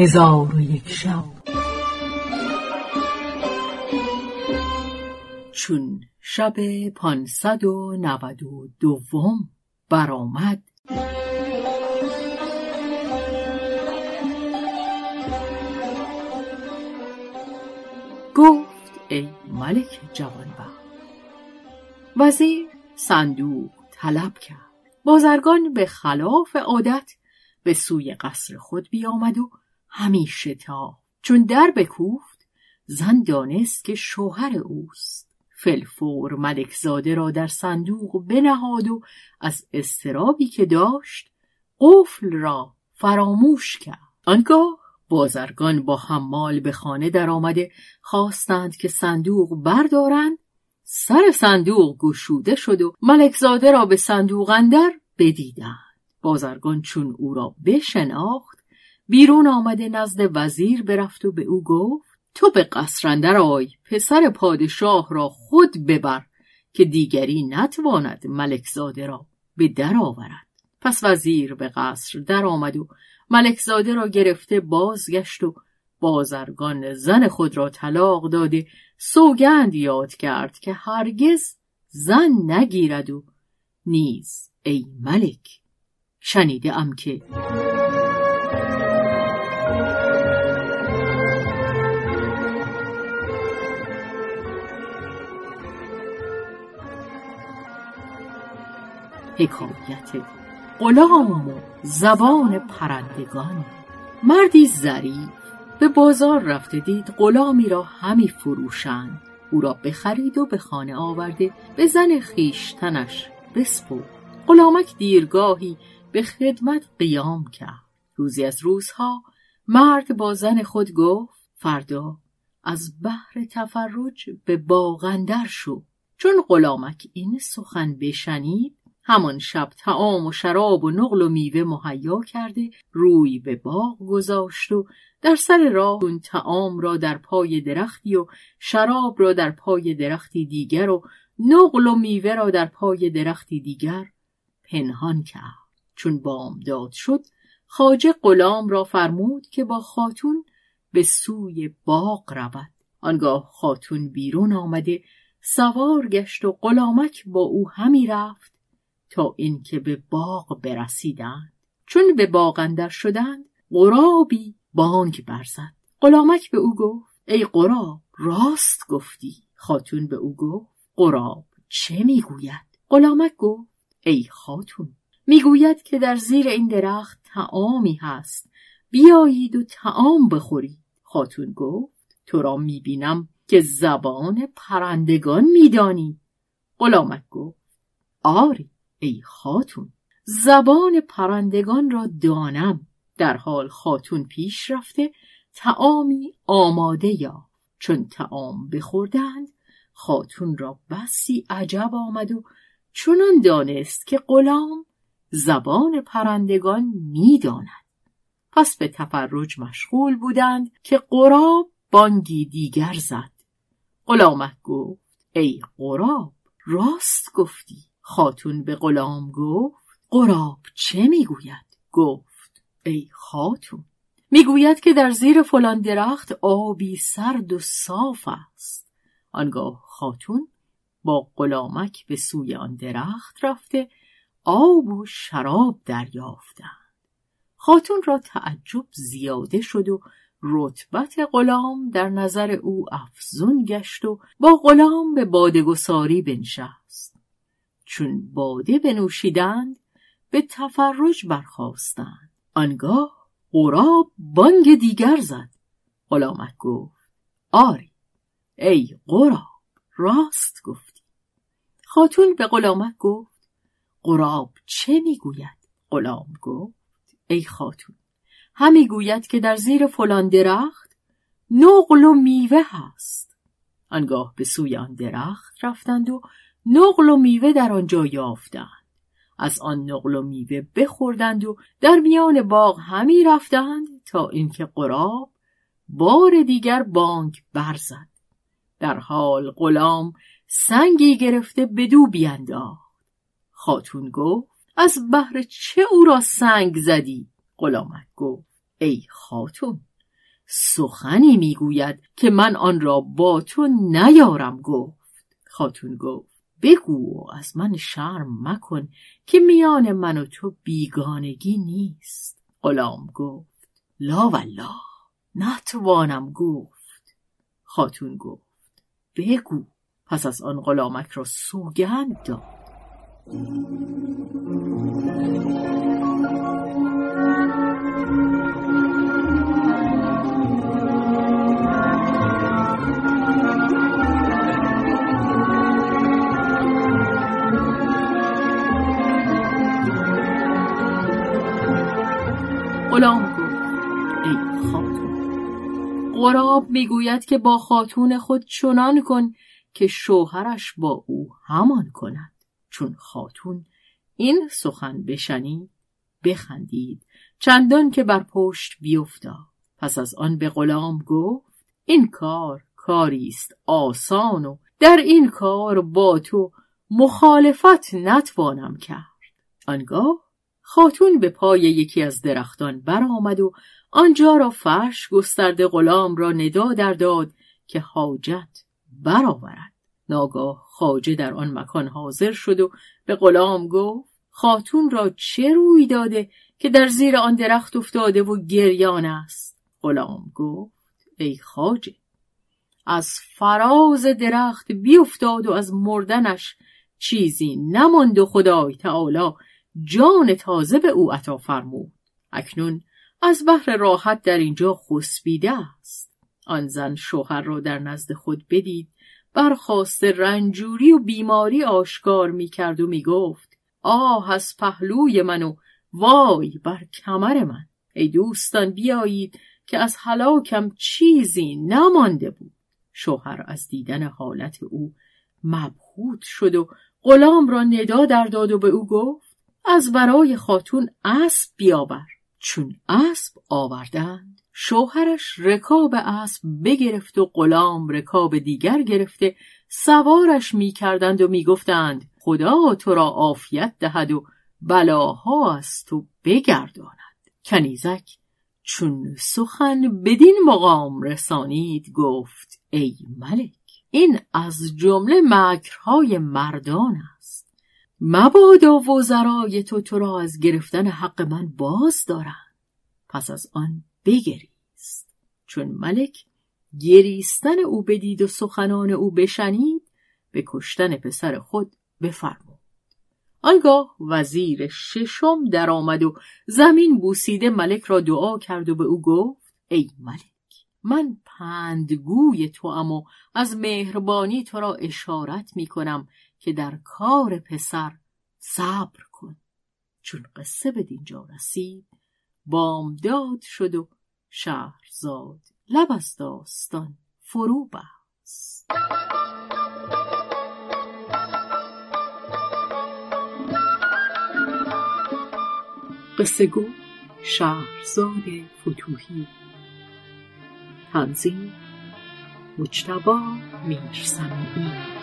هزار و یک شب. چون شب پانصد و نود و دوم برآمد. گفت ای ملک جوانبخت وزیر صندوق طلب کرد. بازرگان به خلاف عادت به سوی قصر خود بیامد و همیشه تا چون در بکوفت زن دانست که شوهر اوست. فلفور ملکزاده را در صندوق بنهاد و از استرابی که داشت قفل را فراموش کرد. آنگاه بازرگان با حمال به خانه در آمده خواستند که صندوق بردارند. سر صندوق گشوده شد و ملکزاده را به صندوق اندر بدیدند. بازرگان چون او را بشناخت بیرون آمده نزد وزیر برفت و به او گفت تو به قصر اندر آی پسر پادشاه را خود ببر که دیگری نتواند ملکزاده را به در آورد. پس وزیر به قصر در آمد و ملکزاده را گرفته بازگشت و بازرگان زن خود را طلاق داده سوگند یاد کرد که هرگز زن نگیرد و نیز ای ملک شنیده ام که حکایت غلام و زبان پرندگان. مردی ظریف به بازار رفته دید غلامی را همی فروشند. او را بخرید و به خانه آورده به زن خیشتنش بسپرد. غلامک دیرگاهی به خدمت قیام کرد. روزی از روزها مرد با زن خود گفت فردا از بحر تفرج به باغندر شو. چون غلامک این سخن بشنید همان شب تعام و شراب و نقل و میوه مهیا کرده روی به باغ گذاشت و در سر راه اون تعام را در پای درختی و شراب را در پای درختی دیگر و نقل و میوه را در پای درختی دیگر پنهان کرد. چون بامداد شد خاجه غلام را فرمود که با خاتون به سوی باغ رود. آنگاه خاتون بیرون آمده سوار گشت و غلامک با او همی رفت. تا اینکه به باغ برسیدند. چون به باغ اندر شدند غرابی بانگ برزد. غلامک به او گفت ای غراب راست گفتی. خاتون به او گفت غراب چه می‌گوید؟ غلامک گفت ای خاتون می‌گوید که در زیر این درخت تعامی هست. بیایید و تعام بخورید. خاتون گفت تو را می‌بینم که زبان پرندگان میدانی. غلامک گفت آری. ای خاتون. زبان پرندگان را دانم. در حال خاتون پیش رفته. تعامی آماده یا چون تعام بخوردند خاتون را بسی عجب آمد و چنان دانست که غلام زبان پرندگان می‌داند. پس به تفرج مشغول بودند که قراب بانگی دیگر زد. غلامک گفت ای قراب راست گفتی. خاتون به غلام گفت قراب چه می‌گوید؟ گفت ای خاتون می‌گوید که در زیر فلان درخت آبی سرد و صاف است. آنگاه خاتون با غلامک به سوی آن درخت رفته آب و شراب دریافتند. خاتون را تعجب زیاده شد و رتبت غلام در نظر او افزون گشت و با غلام به بادگساری بنشست. چون باده بنوشیدند به تفرج برخواستند آنگاه غراب بانگ دیگر زد. غلامک گفت آری ای غراب راست گفتی. خاتون به غلامک گفت قراب چه می‌گوید؟ غلام گفت ای خاتون همی گوید که در زیر فلان درخت نقل و میوه هست. آنگاه به سوی آن درخت رفتند و نقل و میوه در آنجا یافتند. از آن نقل و میوه بخوردند و در میان باغ همی رفتند تا اینکه قراب بار دیگر بانک برزد. در حال غلام سنگی گرفته بدو بینداخت. خاتون گفت از بهر چه او را سنگ زدی؟ غلامک گفت ای خاتون سخنی می‌گوید که من آن را با تو نیارم گفت. خاتون گفت بگو از من شرم مکن که میان من و تو بیگانگی نیست. غلام گفت لا والله نتوانم گفت. خاتون گفت بگو پس از آن غلامک را سوگند داد. ای خاتون غراب می‌گوید که با خاتون خود چنان کن که شوهرش با او همان کند. چون خاتون این سخن بشنید بخندید چندان که بر پشت بیفتاد. پس از آن به غلام گفت این کار کاری است آسان و در این کار با تو مخالفت نتوانم کرد. آنگاه خاتون به پای یکی از درختان برآمد و آنجا را فرش گسترده غلام را ندا در داد که حاجت برآورد. ناگاه خاجه در آن مکان حاضر شد و به غلام گفت خاتون را چه روی داده که در زیر آن درخت افتاده و گریان است؟ غلام گفت ای خاجه از فراز درخت بیفتاد و از مردنش چیزی نماند و خدای تعالی جان تازه به او عطا فرمود. اکنون از بحر راحت در اینجا خسبیده است. آن زن شوهر را در نزد خود بدید برخواست رنجوری و بیماری آشکار می کرد و می گفت آه از پهلوی من و وای بر کمر من. ای دوستان بیایید که از هلاکم چیزی نمانده بود. شوهر از دیدن حالت او مبهوت شد و غلام را ندا در داد و به او گفت از برای خاتون اسب بیاور. چون اسب آوردند شوهرش رکاب اسب بگرفت و غلام رکاب دیگر گرفته سوارش می‌کردند و می‌گفتند خدا تو را عافیت دهد و بلاها از تو بگرداند. کنیزک چون سخن بدین مقام رسانید گفت ای ملک. این از جمله مکرهای مردان است. مبادا وزرای تو تو را از گرفتن حق من باز دارند پس از آن بگریست. چون ملک گریستن او بدید و سخنان او بشنید به کشتن پسر خود بفرمود. آنگاه وزیر ششم درآمد و زمین بوسیده ملک را دعا کرد و به او گفت ای ملک من پندگوی تو و از مهربانی تو را اشارت می کنم که در کار پسر صبر کن. چون قصه به دینجا رسید بامداد شد و شهرزاد لب از داستان فرو بست. قصه گو شهرزاد فتوهی تنظیم مجتبا میرسمی